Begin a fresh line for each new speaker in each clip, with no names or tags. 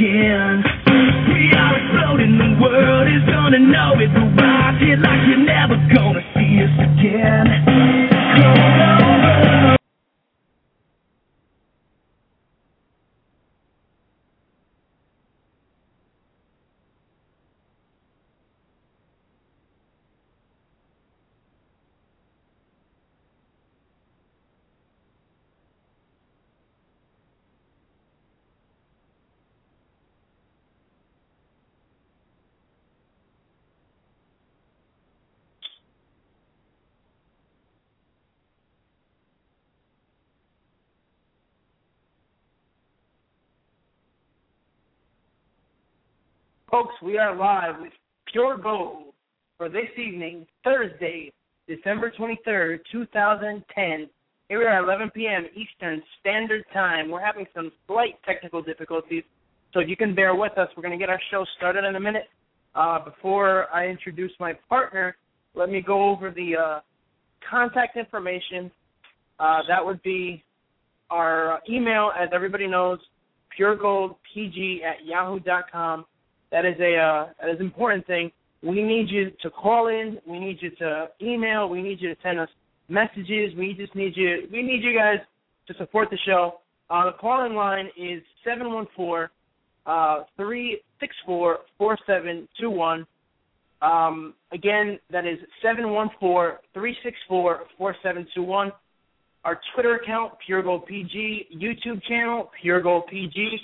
Again. We are exploding, the world is gonna know it. We rock it like you're never gonna see us again.
Folks, we are live with Pure Gold for this evening, Thursday, December 23rd, 2010. Here we are at 11 p.m. Eastern Standard Time. We're having some slight technical difficulties, so if you can bear with us, we're going to get our show started in a minute. Uh, before I introduce my partner, let me go over the uh, contact information. Uh, that would be our email, as everybody knows, puregoldpg at yahoo.com that is a uh, that is an important thing. We need you to call in. We need you to email. We need you to send us messages. We just need you. We need you guys to support the show. Uh, the calling line is seven one four three six four four seven two one. Um, again, that is seven one four three six four four seven two one. Our Twitter account, Pure Gold PG. YouTube channel, Pure Gold PG.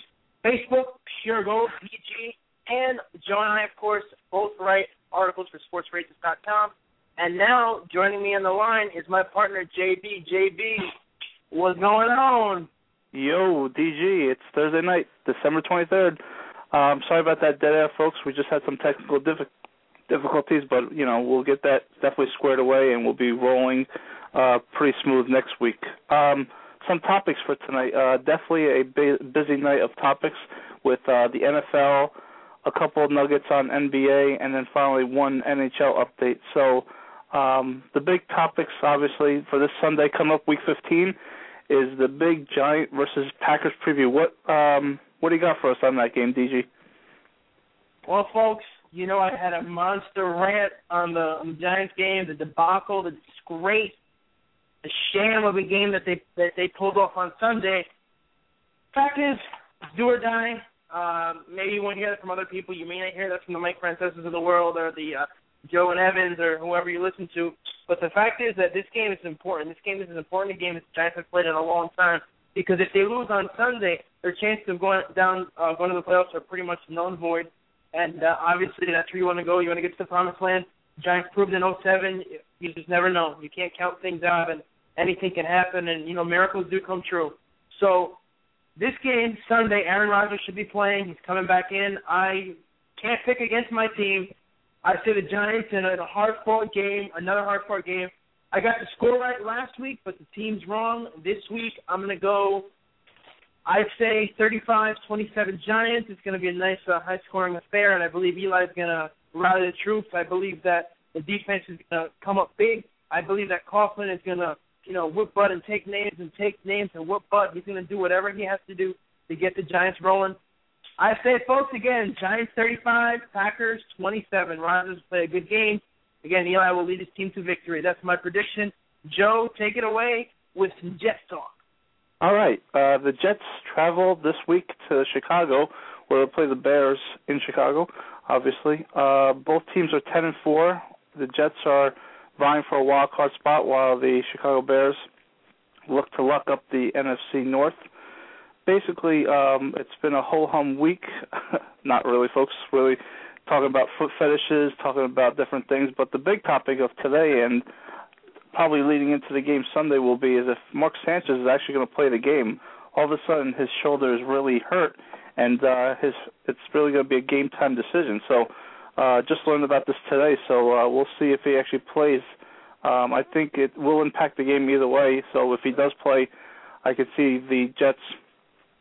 Facebook, Pure Gold PG. And Joe and I, of course, both write articles for sportsraces.com. And now joining me on the line is my partner, JB. JB, what's going on?
Yo, DG, it's Thursday night, December 23rd. Um, sorry about that dead air, folks. We just had some technical diffi- difficulties, but, you know, we'll get that definitely squared away and we'll be rolling uh, pretty smooth next week. Um, some topics for tonight. Uh, definitely a bu- busy night of topics with uh, the NFL, a couple of nuggets on NBA, and then finally one NHL update. So um, the big topics, obviously, for this Sunday, come up week 15, is the big Giant versus Packers preview. What um, what do you got for us on that game, DG?
Well, folks, you know I had a monster rant on the, on the Giants game, the debacle, the disgrace, the sham of a game that they that they pulled off on Sunday. Fact is, do or die. Um, maybe you won't hear that from other people. You may not hear that from the Mike Franceses of the world or the uh, Joe and Evans or whoever you listen to. But the fact is that this game is important. This game is an important game that the Giants have played in a long time. Because if they lose on Sunday, their chances of going down, uh, going to the playoffs are pretty much null and void. And uh, obviously, that's where you want to go. You want to get to the promised land. Giants proved in 07. You just never know. You can't count things out, and anything can happen. And you know, miracles do come true. So this game Sunday, Aaron Rodgers should be playing. He's coming back in. I can't pick against my team. I say the Giants in a hard-fought game, another hard-fought game. I got the score right last week, but the team's wrong. This week, I'm going to go. I'd say 35-27 Giants. It's going to be a nice, uh, high-scoring affair, and I believe Eli's going to rally the troops. I believe that the defense is going to come up big. I believe that Coughlin is going to you know, whip butt and take names and take names and whip butt. He's going to do whatever he has to do to get the Giants rolling. I say, folks, again, Giants 35, Packers 27. Rodgers play a good game. Again, Eli will lead his team to victory. That's my prediction. Joe, take it away with some Jets talk.
All right. Uh, the Jets travel this week to Chicago, where they'll play the Bears in Chicago. obviously. Uh, both teams are 10 and 4. The Jets are vying for a wild card spot, while the Chicago Bears look to luck up the NFC North. Basically, um, it's been a whole hum week. Not really, folks. Really talking about foot fetishes, talking about different things. But the big topic of today and probably leading into the game Sunday will be is if Mark Sanchez is actually going to play the game. All of a sudden, his shoulder is really hurt, and uh, his it's really going to be a game time decision. So, uh, just learned about this today. So uh, we'll see if he actually plays. Um, I think it will impact the game either way. So if he does play, I could see the Jets,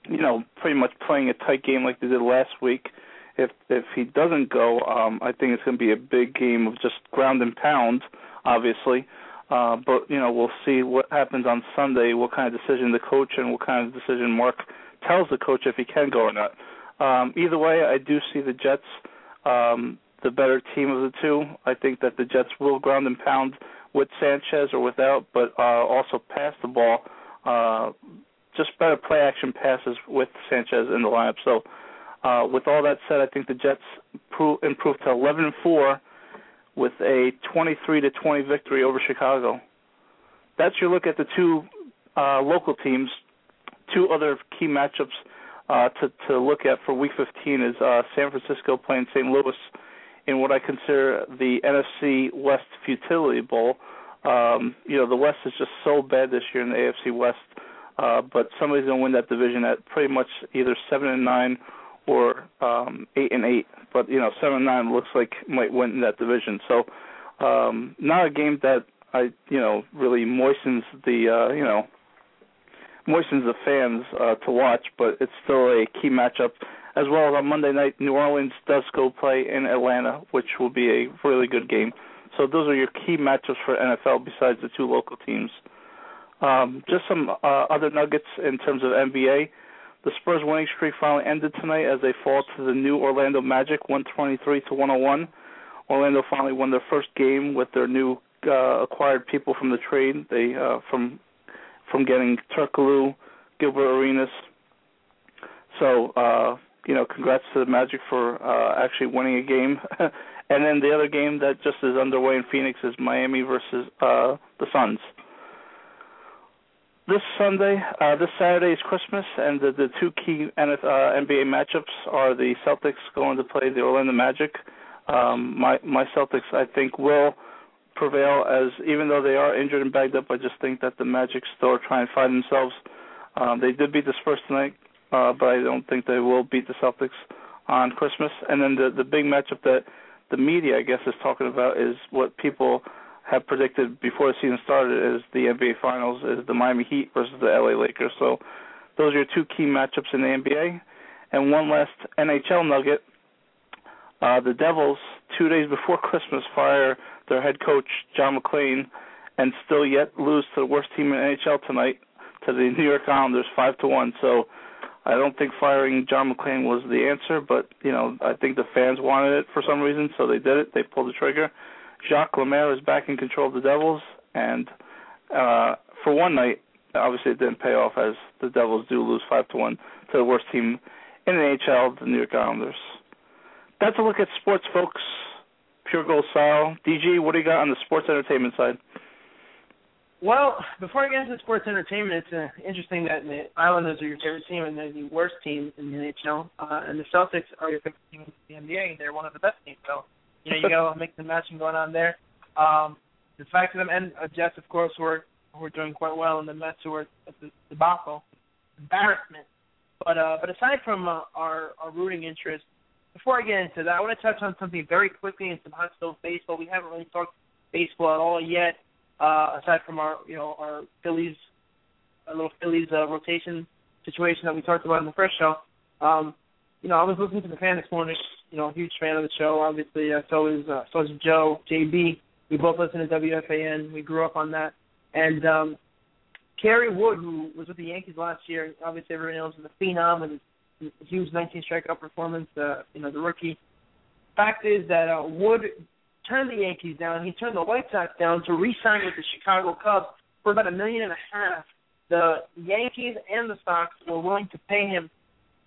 you know, pretty much playing a tight game like they did last week. If if he doesn't go, um, I think it's going to be a big game of just ground and pound, obviously. Uh, but you know, we'll see what happens on Sunday. What kind of decision the coach and what kind of decision Mark tells the coach if he can go or not. Um, either way, I do see the Jets um, the better team of the two. I think that the Jets will ground and pound with Sanchez or without, but uh, also pass the ball. Uh, just better play action passes with Sanchez in the lineup. So, uh, with all that said, I think the Jets pro- improved to 11 and 4 with a 23 to 20 victory over Chicago. That's your look at the two uh, local teams. Two other key matchups uh, to to look at for Week 15 is uh, San Francisco playing St. Louis in what I consider the NFC West Futility Bowl. Um, you know, the West is just so bad this year in the AFC West, uh, but somebody's going to win that division at pretty much either seven and nine or um, eight and eight. But you know, seven and nine looks like might win that division. So, um, not a game that I you know really moistens the uh, you know moistens the fans uh, to watch, but it's still a key matchup. As well as on Monday night, New Orleans does go play in Atlanta, which will be a really good game. So those are your key matchups for NFL besides the two local teams. Um, just some uh, other nuggets in terms of NBA. The Spurs winning streak finally ended tonight as they fall to the new Orlando Magic, 123 to 101. Orlando finally won their first game with their new uh, acquired people from the trade. They uh, from from getting Turkoglu, Gilbert Arenas. So uh, you know, congrats to the Magic for uh, actually winning a game. and then the other game that just is underway in Phoenix is Miami versus uh, the Suns this Sunday, uh, this Saturday is Christmas, and the, the two key NF, uh, NBA matchups are the Celtics going to play the Orlando Magic. Um, my my Celtics, I think, will prevail as even though they are injured and bagged up, I just think that the Magic still trying to find themselves. Um, they did beat the Spurs tonight, uh, but I don't think they will beat the Celtics on Christmas. And then the the big matchup that the media, I guess, is talking about is what people have predicted before the season started is the NBA Finals is the Miami Heat versus the LA Lakers. So those are your two key matchups in the NBA. And one last NHL nugget. Uh, the Devils, two days before Christmas, fire their head coach, John MacLean, and still yet lose to the worst team in NHL tonight, to the New York Islanders, 5 to 1. So I don't think firing John MacLean was the answer, but, you know, I think the fans wanted it for some reason, so they did it. They pulled the trigger. Jacques Lemaire is back in control of the Devils, and uh, for one night, obviously it didn't pay off as the Devils do lose five to one to the worst team in the NHL, the New York Islanders. That's a look at sports, folks. Pure gold style. DG, what do you got on the sports entertainment side?
Well, before I get into sports entertainment, it's uh, interesting that the Islanders are your favorite team and they're the worst team in the NHL, uh, and the Celtics are your favorite team in the NBA, and they're one of the best teams. So you know, you got a mix and matching going on there. Um, the fact of them and uh, Jets, of course, were were doing quite well, and the Mets who were at the debacle, embarrassment. But uh, but aside from uh, our our rooting interest, before I get into that, I want to touch on something very quickly in some hot stove baseball. We haven't really talked baseball at all yet, uh, aside from our you know our Phillies, a little Phillies uh, rotation situation that we talked about in the first show. Um, you know, I was listening to the fan this morning. You know, huge fan of the show. Obviously, uh, so is uh, so is Joe, JB. We both listen to WFAN. We grew up on that. And um, Kerry Wood, who was with the Yankees last year, obviously everyone knows him, the phenom and his huge 19 strikeout performance. Uh, you know, the rookie. Fact is that uh, Wood turned the Yankees down. He turned the White Sox down to re-sign with the Chicago Cubs for about a million and a half. The Yankees and the Sox were willing to pay him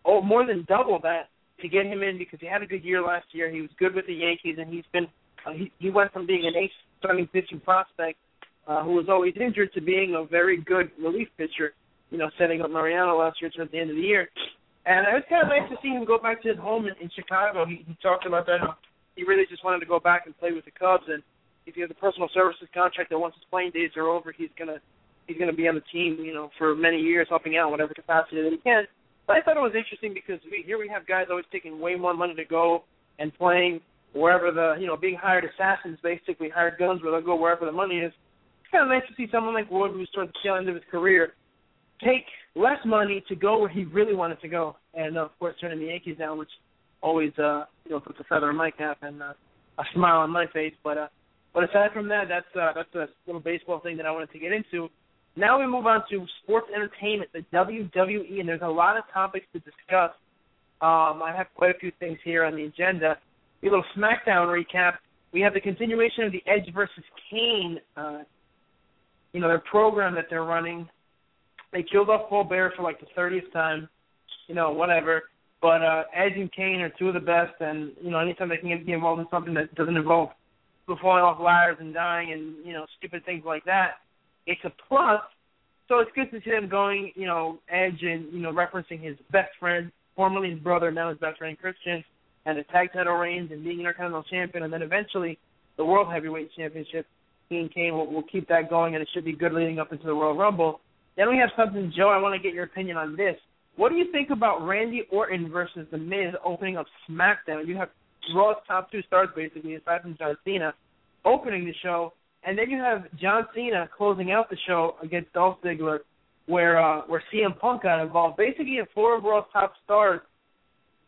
oh, more than double that to get him in because he had a good year last year. He was good with the Yankees, and he's been uh, he, he went from being an ace starting pitching prospect uh, who was always injured to being a very good relief pitcher. You know, setting up Mariano last year towards the end of the year. And it was kind of nice to see him go back to his home in, in Chicago. He, he talked about that. He really just wanted to go back and play with the Cubs. And if he has a personal services contract that once his playing days are over, he's gonna he's gonna be on the team, you know, for many years, helping out whatever capacity that he can. But I thought it was interesting because we, here we have guys always taking way more money to go and playing wherever the you know being hired assassins, basically hired guns where they'll go wherever the money is. It's kind of nice to see someone like Wood, who's towards the tail end of his career, take less money to go where he really wanted to go, and of course turning the Yankees down, which always uh, you know puts a feather in my cap and uh, a smile on my face. But uh, but aside from that, that's uh, that's a little baseball thing that I wanted to get into. Now we move on to sports entertainment, the WWE, and there's a lot of topics to discuss. Um, I have quite a few things here on the agenda. A little SmackDown recap. We have the continuation of the Edge versus Kane, uh, you know, their program that they're running. They killed off Paul Bearer for like the 30th time, you know, whatever. But uh, Edge and Kane are two of the best, and you know, anytime they can get involved in something that doesn't involve falling off ladders and dying and you know stupid things like that, it's a plus. So it's good to see them going, you know, Edge and you know referencing his best friend, formerly his brother, now his best friend Christian, and the tag title reigns and being Intercontinental Champion, and then eventually the World Heavyweight Championship. He and Kane will, will keep that going, and it should be good leading up into the Royal Rumble. Then we have something, Joe. I want to get your opinion on this. What do you think about Randy Orton versus The Miz opening up SmackDown? You have Raw's top two stars, basically, aside from John Cena, opening the show, and then you have John Cena closing out the show against Dolph Ziggler, where uh, where CM Punk got involved. Basically, you have four of Raw's top stars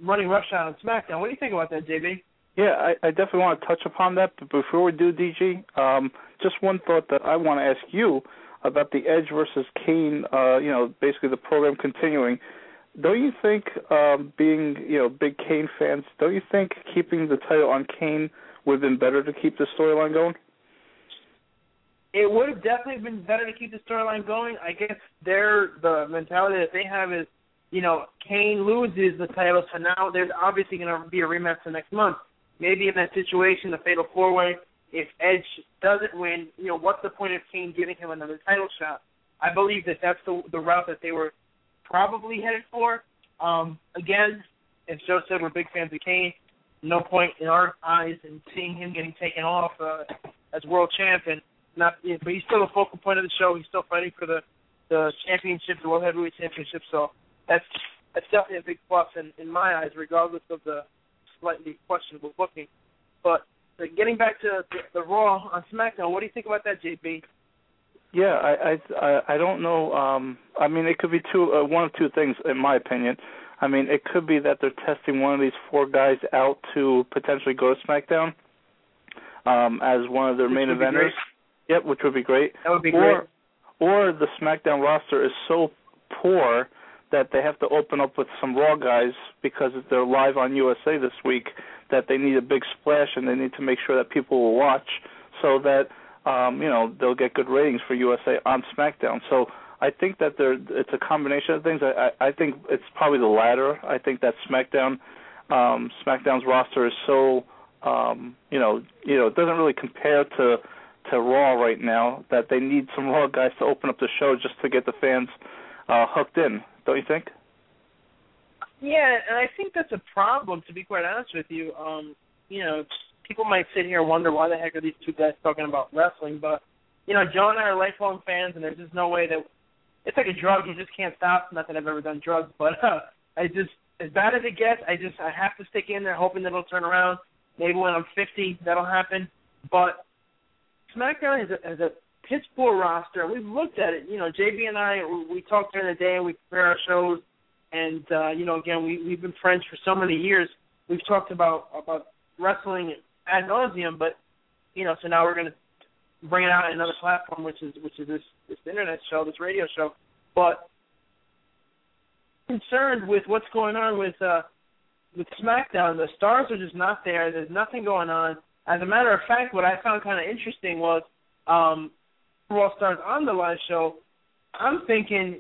running roughshod on SmackDown. What do you think about that, JB?
Yeah, I, I definitely want to touch upon that. But before we do, DG, um, just one thought that I want to ask you about the Edge versus Kane. Uh, you know, basically the program continuing don't you think, um, being you know big Kane fans, don't you think keeping the title on Kane would have been better to keep the storyline going?
It would have definitely been better to keep the storyline going. I guess their the mentality that they have is, you know, Kane loses the title, so now there's obviously going to be a rematch the next month. Maybe in that situation, the Fatal Four Way, if Edge doesn't win, you know, what's the point of Kane giving him another title shot? I believe that that's the the route that they were probably headed for. Um, again, as Joe said, we're big fans of Kane. No point in our eyes in seeing him getting taken off uh, as world champion. Not, but he's still the focal point of the show. He's still fighting for the the championship, the world heavyweight championship. So that's that's definitely a big plus in, in my eyes, regardless of the slightly questionable booking. But uh, getting back to the, the Raw on SmackDown, what do you think about that, JB?
Yeah, I I I don't know. Um, I mean, it could be two, uh, one of two things, in my opinion. I mean, it could be that they're testing one of these four guys out to potentially go to SmackDown um, as one of their
which
main
eventers.
Yep, which would be great.
That would be
or,
great.
Or the SmackDown roster is so poor that they have to open up with some Raw guys because they're live on USA this week. That they need a big splash and they need to make sure that people will watch so that um, you know, they'll get good ratings for USA on SmackDown. So I think that there it's a combination of things. I, I I think it's probably the latter. I think that SmackDown um SmackDown's roster is so um you know, you know, it doesn't really compare to to Raw right now that they need some Raw guys to open up the show just to get the fans uh hooked in. Don't you think?
Yeah, and I think that's a problem to be quite honest with you. Um, you know, people might sit here and wonder why the heck are these two guys talking about wrestling, but you know, Joe and I are lifelong fans, and there's just no way that it's like a drug. You just can't stop. Not that I've ever done drugs, but uh, I just as bad as it gets, I just I have to stick in there, hoping that it'll turn around. Maybe when I'm 50, that'll happen. But SmackDown is a, is a piss poor roster. We've looked at it. You know, JB and I we talk during the day and we prepare our shows, and uh, you know, again we we've been friends for so many years. We've talked about about wrestling ad nauseum, but you know, so now we're gonna bring it out another platform, which is which is this this internet show, this radio show. But concerned with what's going on with uh with SmackDown, the stars are just not there. There's nothing going on. As a matter of fact, what I found kind of interesting was um Raw stars on the live show. I'm thinking,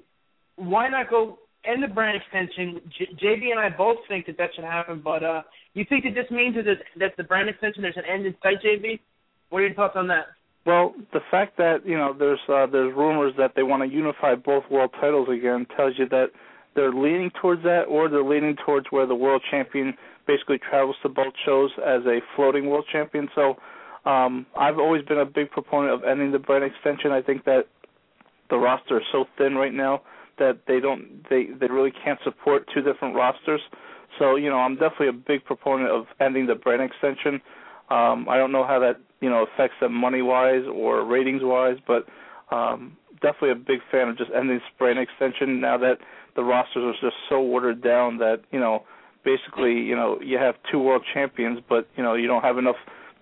why not go and the brand extension. J- JB and I both think that that should happen, but uh, you think that this means that that the brand extension there's an end in sight, JB? What are your thoughts on that?
Well, the fact that you know there's uh, there's rumors that they want to unify both world titles again tells you that they're leaning towards that, or they're leaning towards where the world champion basically travels to both shows as a floating world champion. So um, I've always been a big proponent of ending the brand extension. I think that the roster is so thin right now that they don't they they really can't support two different rosters. So you know I'm definitely a big proponent of ending the brand extension. Um, I don't know how that you know affects them money wise or ratings wise, but um, definitely a big fan of just ending this brand extension now that the rosters are just so watered down that you know basically you know you have two world champions, but you know you don't have enough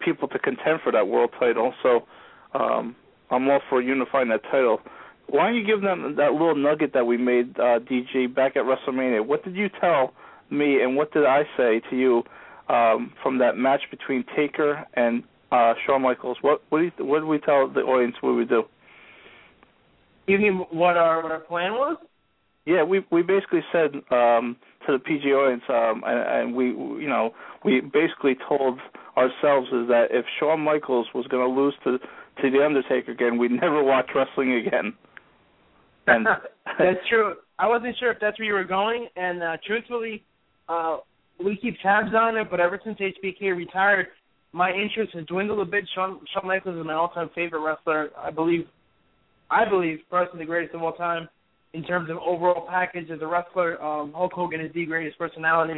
people to contend for that world title. So um, I'm all for unifying that title. Why don't you give them that little nugget that we made, uh, DG, back at WrestleMania? What did you tell me, and what did I say to you um, from that match between Taker and uh, Shawn Michaels? What what, do you, what did we tell the audience? What we do?
You mean what our what our plan was?
Yeah, we we basically said um, to the PG audience, um, and, and we you know we basically told ourselves is that if Shawn Michaels was going to lose to to the Undertaker again, we'd never watch wrestling again. And
that's true. I wasn't sure if that's where you were going, and uh, truthfully, uh, we keep tabs on it. But ever since HBK retired, my interest has dwindled a bit. Shawn, Shawn Michaels is my all-time favorite wrestler. I believe, I believe, personally the greatest of all time in terms of overall package as a wrestler. Um, Hulk Hogan is the greatest personality,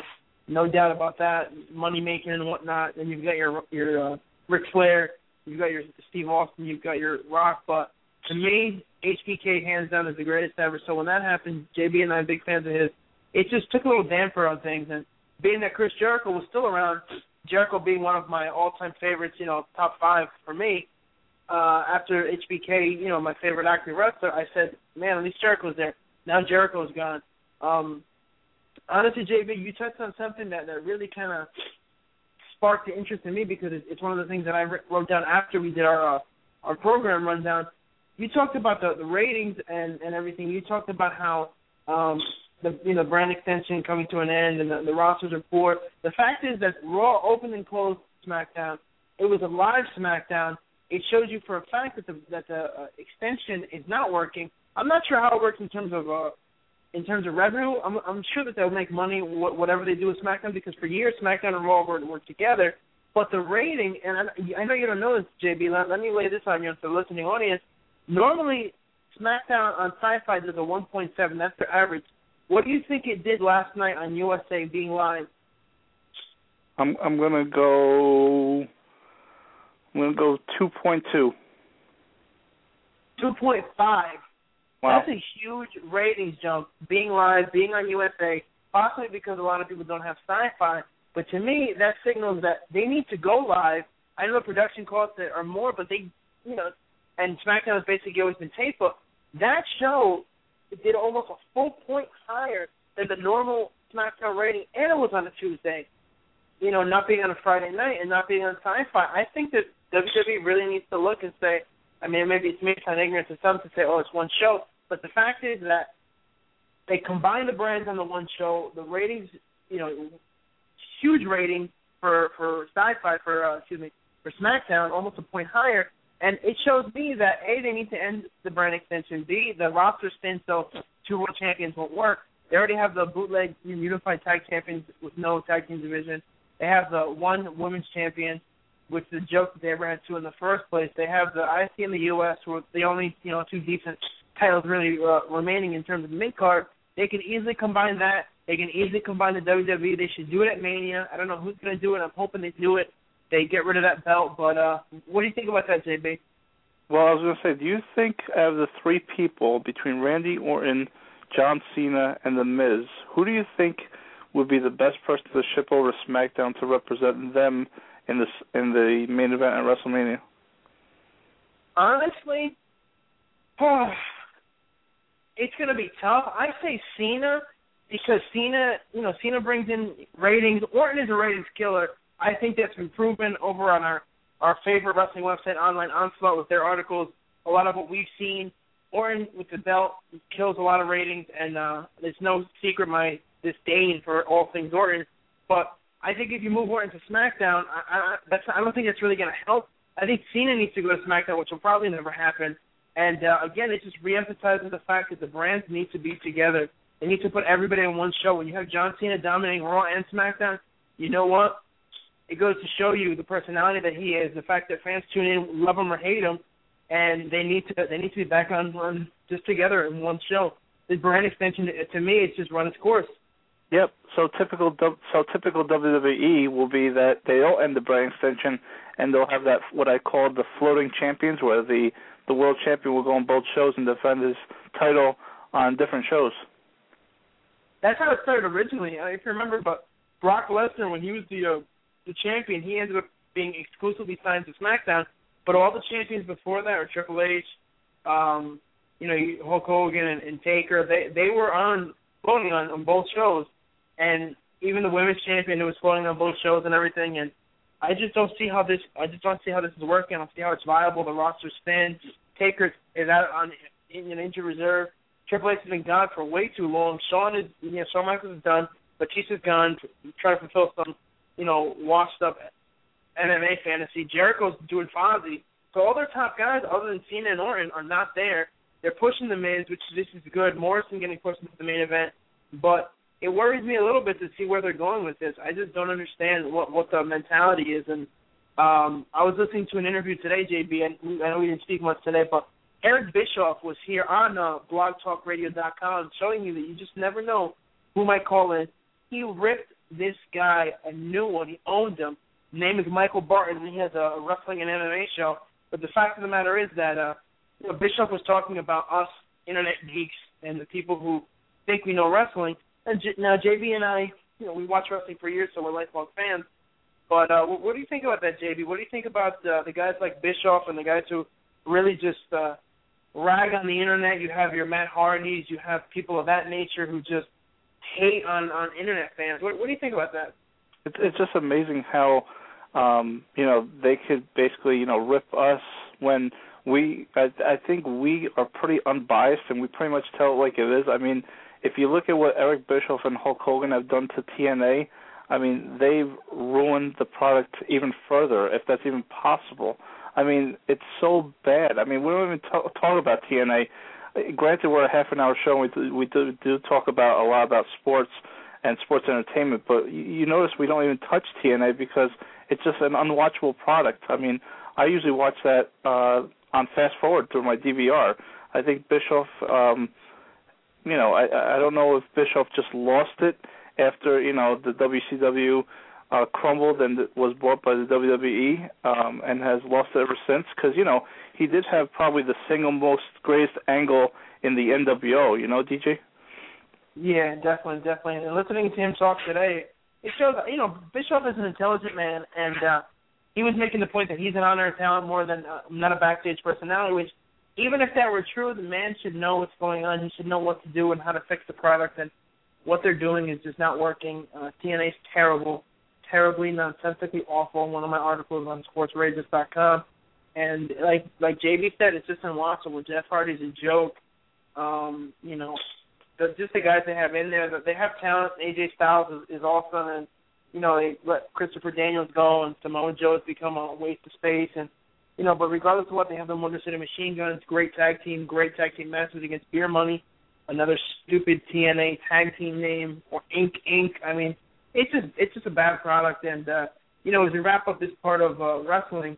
no doubt about that. Money making and whatnot. And you've got your your uh, Ric Flair, you've got your Steve Austin, you've got your Rock. But to me, HBK hands down is the greatest ever. So when that happened, JB and I big fans of his. It just took a little damper on things, and being that Chris Jericho was still around, Jericho being one of my all-time favorites, you know, top five for me. Uh, after HBK, you know, my favorite active wrestler, I said, man, at least Jericho's there. Now Jericho's gone. Um, honestly, JB, you touched on something that that really kind of sparked the interest in me because it's, it's one of the things that I wrote down after we did our uh, our program rundown. You talked about the the ratings and and everything. You talked about how um, the you know brand extension coming to an end and the, the rosters are poor. The fact is that Raw opened and closed SmackDown. It was a live SmackDown. It shows you for a fact that the that the uh, extension is not working. I'm not sure how it works in terms of uh, in terms of revenue. I'm I'm sure that they'll make money wh- whatever they do with SmackDown because for years SmackDown and Raw were work together. But the rating, and I, I know you don't know this, JB. Let, let me lay this on you for the listening audience. Normally, SmackDown on Sci-Fi does a 1.7. That's their average. What do you think it did last night on USA being live?
I'm I'm gonna go. I'm gonna go 2.2.
2.5.
Wow.
That's a huge ratings jump. Being live, being on USA, possibly because a lot of people don't have sci-fi. But to me, that signals that they need to go live. I know the production costs are more, but they, you know, and SmackDown has basically always been taped. But that show did almost a full point higher than the normal SmackDown rating, and it was on a Tuesday. You know, not being on a Friday night and not being on Sci-Fi. I think that WWE really needs to look and say, I mean, maybe it's maybe on ignorance of some to say, oh, it's one show, but the fact is that they combine the brands on the one show. The ratings, you know, huge rating for for Sci-Fi for uh, excuse me for SmackDown, almost a point higher. And it shows me that A, they need to end the brand extension. B, the roster spin so two world champions won't work. They already have the bootleg unified tag champions with no tag team division. They have the one women's champion, which is a joke that they ran to in the first place. They have the IC in the U.S., who the only you know two decent titles really uh, remaining in terms of mid card. They can easily combine that. They can easily combine the WWE. They should do it at Mania. I don't know who's going to do it. I'm hoping they do it they get rid of that belt. But uh, what do you think about that, JB?
Well, I was going to say, do you think out of the three people between Randy Orton, John Cena, and The Miz, who do you think would be the best person to ship over to SmackDown to represent them in the in the main event at WrestleMania?
Honestly, it's going to be tough. I say Cena because Cena, you know, Cena brings in ratings. Orton is a ratings killer. I think that's been proven over on our our favorite wrestling website, Online Onslaught, with their articles. A lot of what we've seen Orton with the belt kills a lot of ratings, and uh, there's no secret my disdain for all things Orton. But I think if you move Orton to SmackDown, I, I, that's I don't think that's really going to help. I think Cena needs to go to SmackDown, which will probably never happen. And uh, again, it just reemphasizes the fact that the brands need to be together. They need to put everybody on one show. When you have John Cena dominating Raw and SmackDown, you know what? It goes to show you the personality that he is, the fact that fans tune in, love him or hate him, and they need to they need to be back on, on just together in one show. The brand extension, to me, it's just run its course.
Yep. So typical so typical WWE will be that they'll end the brand extension and they'll have that what I call the floating champions, where the the world champion will go on both shows and defend his title on different shows.
That's how it started originally. If you remember, but Brock Lesnar, when he was the uh, the champion, he ended up being exclusively signed to SmackDown. But all the champions before that, or Triple H, um, you know, Hulk Hogan and, and Taker, they they were on floating on, on both shows, and even the women's champion who was floating on both shows and everything. And I just don't see how this. I just don't see how this is working. I don't see how it's viable. The roster spins. Taker is out on in an injured reserve. Triple H has been gone for way too long. Shawn is, you know, Shawn Michaels is done. Batista's gone, trying to fulfill some, you know, washed up MMA fantasy. Jericho's doing Fozzy. So all their top guys, other than Cena and Orton, are not there. They're pushing the Miz, which this is good. Morrison getting pushed into the main event, but it worries me a little bit to see where they're going with this. I just don't understand what what the mentality is. And um, I was listening to an interview today, JB, and I know we didn't speak much today, but Eric Bischoff was here on uh, BlogTalkRadio.com, showing you that you just never know who might call in. He ripped this guy a new one. He owned him. Name is Michael Barton, and he has a wrestling and MMA show. But the fact of the matter is that uh, you know, Bischoff was talking about us internet geeks and the people who think we know wrestling. And J- now JB and I, you know, we watch wrestling for years, so we're lifelong fans. But uh, what, what do you think about that, JB? What do you think about uh, the guys like Bischoff and the guys who really just uh, rag on the internet? You have your Matt Hardys, you have people of that nature who just hate on on internet fans. What, what do you think about that?
It's it's just amazing how um, you know they could basically you know rip us when we I, I think we are pretty unbiased and we pretty much tell it like it is. I mean, if you look at what Eric Bischoff and Hulk Hogan have done to TNA, I mean they've ruined the product even further, if that's even possible. I mean, it's so bad. I mean, we don't even talk, talk about TNA. Granted, we're a half an hour show. And we do, we do, do talk about a lot about sports and sports entertainment, but you, notice we don't even touch TNA because it's just an unwatchable product. I mean, I usually watch that uh on fast forward through my DVR. I think Bischoff, um, you know, I I don't know if Bischoff just lost it after you know the WCW uh, crumbled and was bought by the WWE um, and has lost it ever since. Because you know he did have probably the single most greatest angle in the NWO. You know, DJ.
Yeah, definitely, definitely. And listening to him talk today, it shows you know Bischoff is an intelligent man, and uh, he was making the point that he's an honor talent more than uh, not a backstage personality. Which, even if that were true, the man should know what's going on. He should know what to do and how to fix the product. And what they're doing is just not working. Uh, TNA's terrible, terribly nonsensically awful. One of my articles on SportsRages.com. And like like JB said, it's just unwatchable. Jeff Hardy's a joke. Um, you know, the, just the guys they have in there. They have talent. AJ Styles is, is awesome, and you know they let Christopher Daniels go, and Samoa Joe has become a waste of space. And you know, but regardless of what they have, the Motor City Machine Guns, great tag team, great tag team matches against Beer Money, another stupid TNA tag team name or Ink Inc. I mean, it's just it's just a bad product. And uh, you know, as we wrap up this part of uh, wrestling,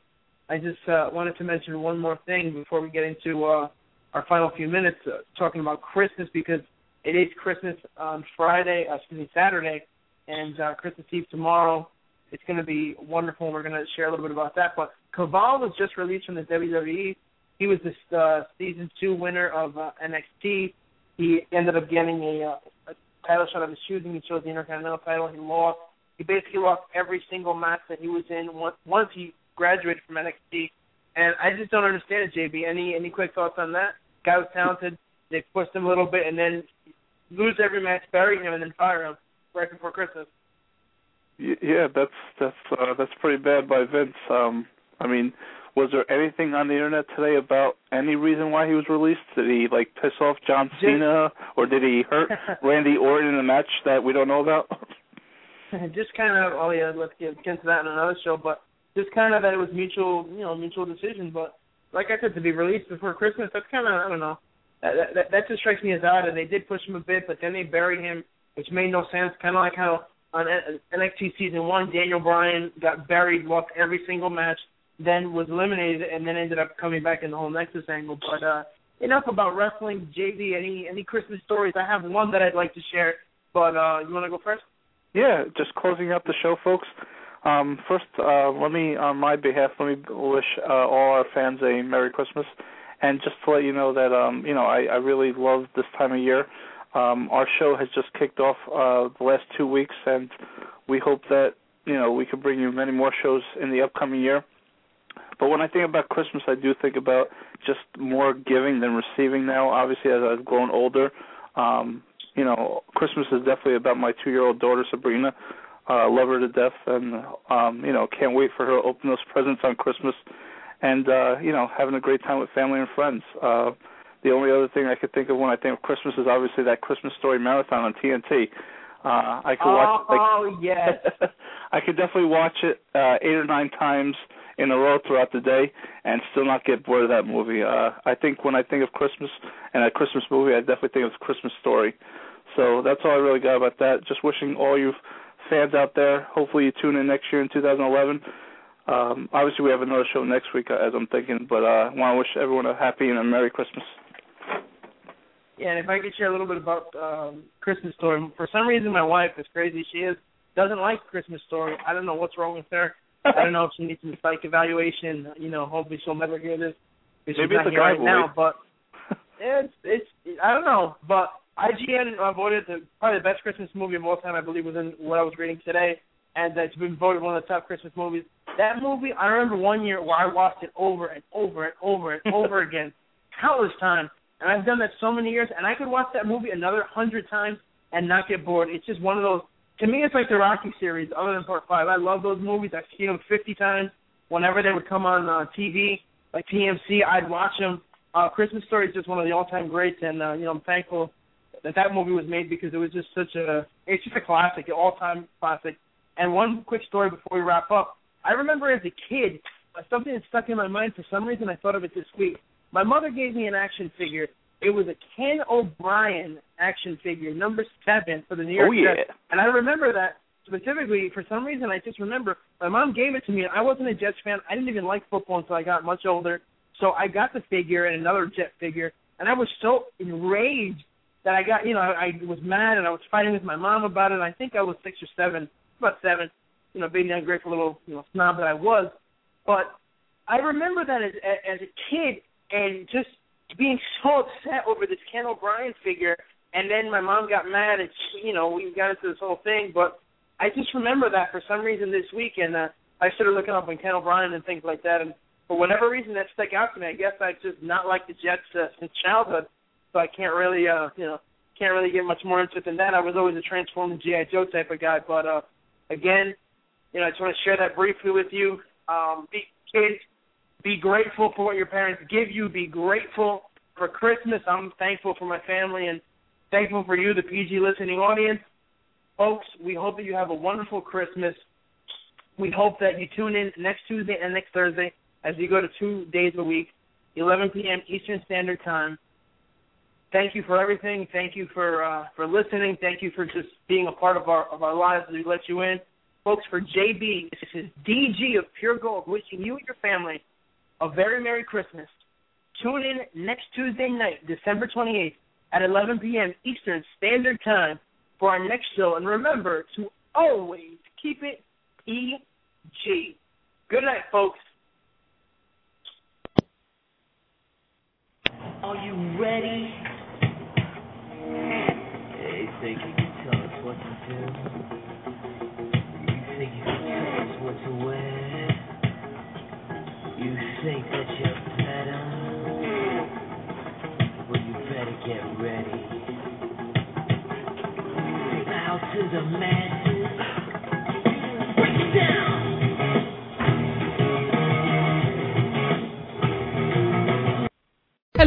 I just uh, wanted to mention one more thing before we get into uh, our final few minutes uh, talking about Christmas because it is Christmas on Friday, uh, excuse me, Saturday, and uh, Christmas Eve tomorrow. It's going to be wonderful. We're going to share a little bit about that. But Kaval was just released from the WWE. He was the uh, season two winner of uh, NXT. He ended up getting a, uh, a title shot of his choosing. He chose the Intercontinental title. He lost. He basically lost every single match that he was in once he graduated from NXT. And I just don't understand it, JB. Any any quick thoughts on that? Guy was talented. They pushed him a little bit, and then lose every match, bury him, and then fire him right before Christmas.
Yeah, that's that's uh, that's pretty bad by Vince. Um, I mean, was there anything on the internet today about any reason why he was released? Did he like piss off John Cena, or did he hurt Randy Orton in a match that we don't know about?
just kind of, oh yeah, let's get into that in another show. But just kind of that it was mutual, you know, mutual decision. But like I said, to be released before Christmas, that's kind of, I don't know. That, that that just strikes me as odd. And they did push him a bit, but then they buried him, which made no sense. Kind of like how on NXT season one, Daniel Bryan got buried, lost every single match, then was eliminated, and then ended up coming back in the whole Nexus angle. But uh enough about wrestling. JD, any any Christmas stories? I have one that I'd like to share, but uh you want to go first?
Yeah, just closing out the show, folks. Um, first, uh, let me, on my behalf, let me wish uh, all our fans a Merry Christmas, and just to let you know that um, you know I, I really love this time of year. Um, our show has just kicked off uh, the last two weeks, and we hope that you know we can bring you many more shows in the upcoming year. But when I think about Christmas, I do think about just more giving than receiving now. Obviously, as I've grown older, um, you know, Christmas is definitely about my two-year-old daughter Sabrina. Uh, love her to death, and um, you know, can't wait for her to open those presents on Christmas, and uh, you know, having a great time with family and friends. Uh, the only other thing I could think of when I think of Christmas is obviously that Christmas Story marathon on TNT. Uh, I could
oh,
watch. Like,
oh yes.
I could definitely watch it uh, eight or nine times in a row throughout the day and still not get bored of that movie. Uh, I think when I think of Christmas and a Christmas movie, I definitely think of Christmas Story. So that's all I really got about that. Just wishing all you fans out there, hopefully you tune in next year in 2011. Um, obviously, we have another show next week, uh, as I'm thinking, but uh, I want to wish everyone a happy and a Merry Christmas.
Yeah, and if I could share a little bit about um, Christmas Story, for some reason my wife, as crazy she is, doesn't like Christmas Story. I don't know what's wrong with her. I don't know if she needs some psych evaluation. You know, hopefully she'll never hear this.
Maybe it's a guy
right
voice.
now, but it's it's I don't know, but IGN uh, voted the probably the best Christmas movie of all time. I believe was in what I was reading today, and it's been voted one of the top Christmas movies. That movie, I remember one year where I watched it over and over and over and over again, countless times, and I've done that so many years, and I could watch that movie another hundred times and not get bored. It's just one of those. To me, it's like the Rocky series, other than Part Five. I love those movies. I've seen them fifty times. Whenever they would come on uh, TV, like TMC, I'd watch them. Uh, Christmas Story is just one of the all-time greats, and uh, you know I'm thankful that that movie was made because it was just such a it's just a classic, an all-time classic. And one quick story before we wrap up. I remember as a kid, uh, something that stuck in my mind for some reason. I thought of it this week. My mother gave me an action figure. It was a Ken O'Brien action figure, number seven for the New York
Oh, yeah.
Jets. And I remember that specifically for some reason. I just remember my mom gave it to me, and I wasn't a Jets fan. I didn't even like football until I got much older. So I got the figure and another Jet figure, and I was so enraged that I got, you know, I, was mad and I was fighting with my mom about it. I think I was six or seven, about seven, you know, being the ungrateful little, you know, snob that I was. But I remember that as, as a kid and just being so upset over this Ken O'Brien figure. And then my mom got mad, and she, you know, we got into this whole thing. But I just remember that for some reason this week, and uh, I started looking up on Ken O'Brien and things like that. And for whatever reason, that stuck out to me. I guess I just not like the Jets uh, since childhood so I can't really, uh, you know, can't really get much more into it than that. I was always a transforming GI Joe type of guy, but uh, again, you know, I just want to share that briefly with you. Um, be kids, be grateful for what your parents give you. Be grateful for Christmas. I'm thankful for my family and thankful for you, the PG listening audience. Folks, we hope that you have a wonderful Christmas. We hope that you tune in next Tuesday and next Thursday as we go to two days a week, 11 p.m. Eastern Standard Time thank you for everything. Thank you for uh, for listening. Thank you for just being a part of our of our lives as we let you in, folks. For JB, this is DG of Pure Gold, wishing you and your family a very Merry Christmas. Tune in next Tuesday night, December 28th at 11 p.m. Eastern Standard Time for our next show. And remember to always keep it PG. Good night, folks.
Are you ready?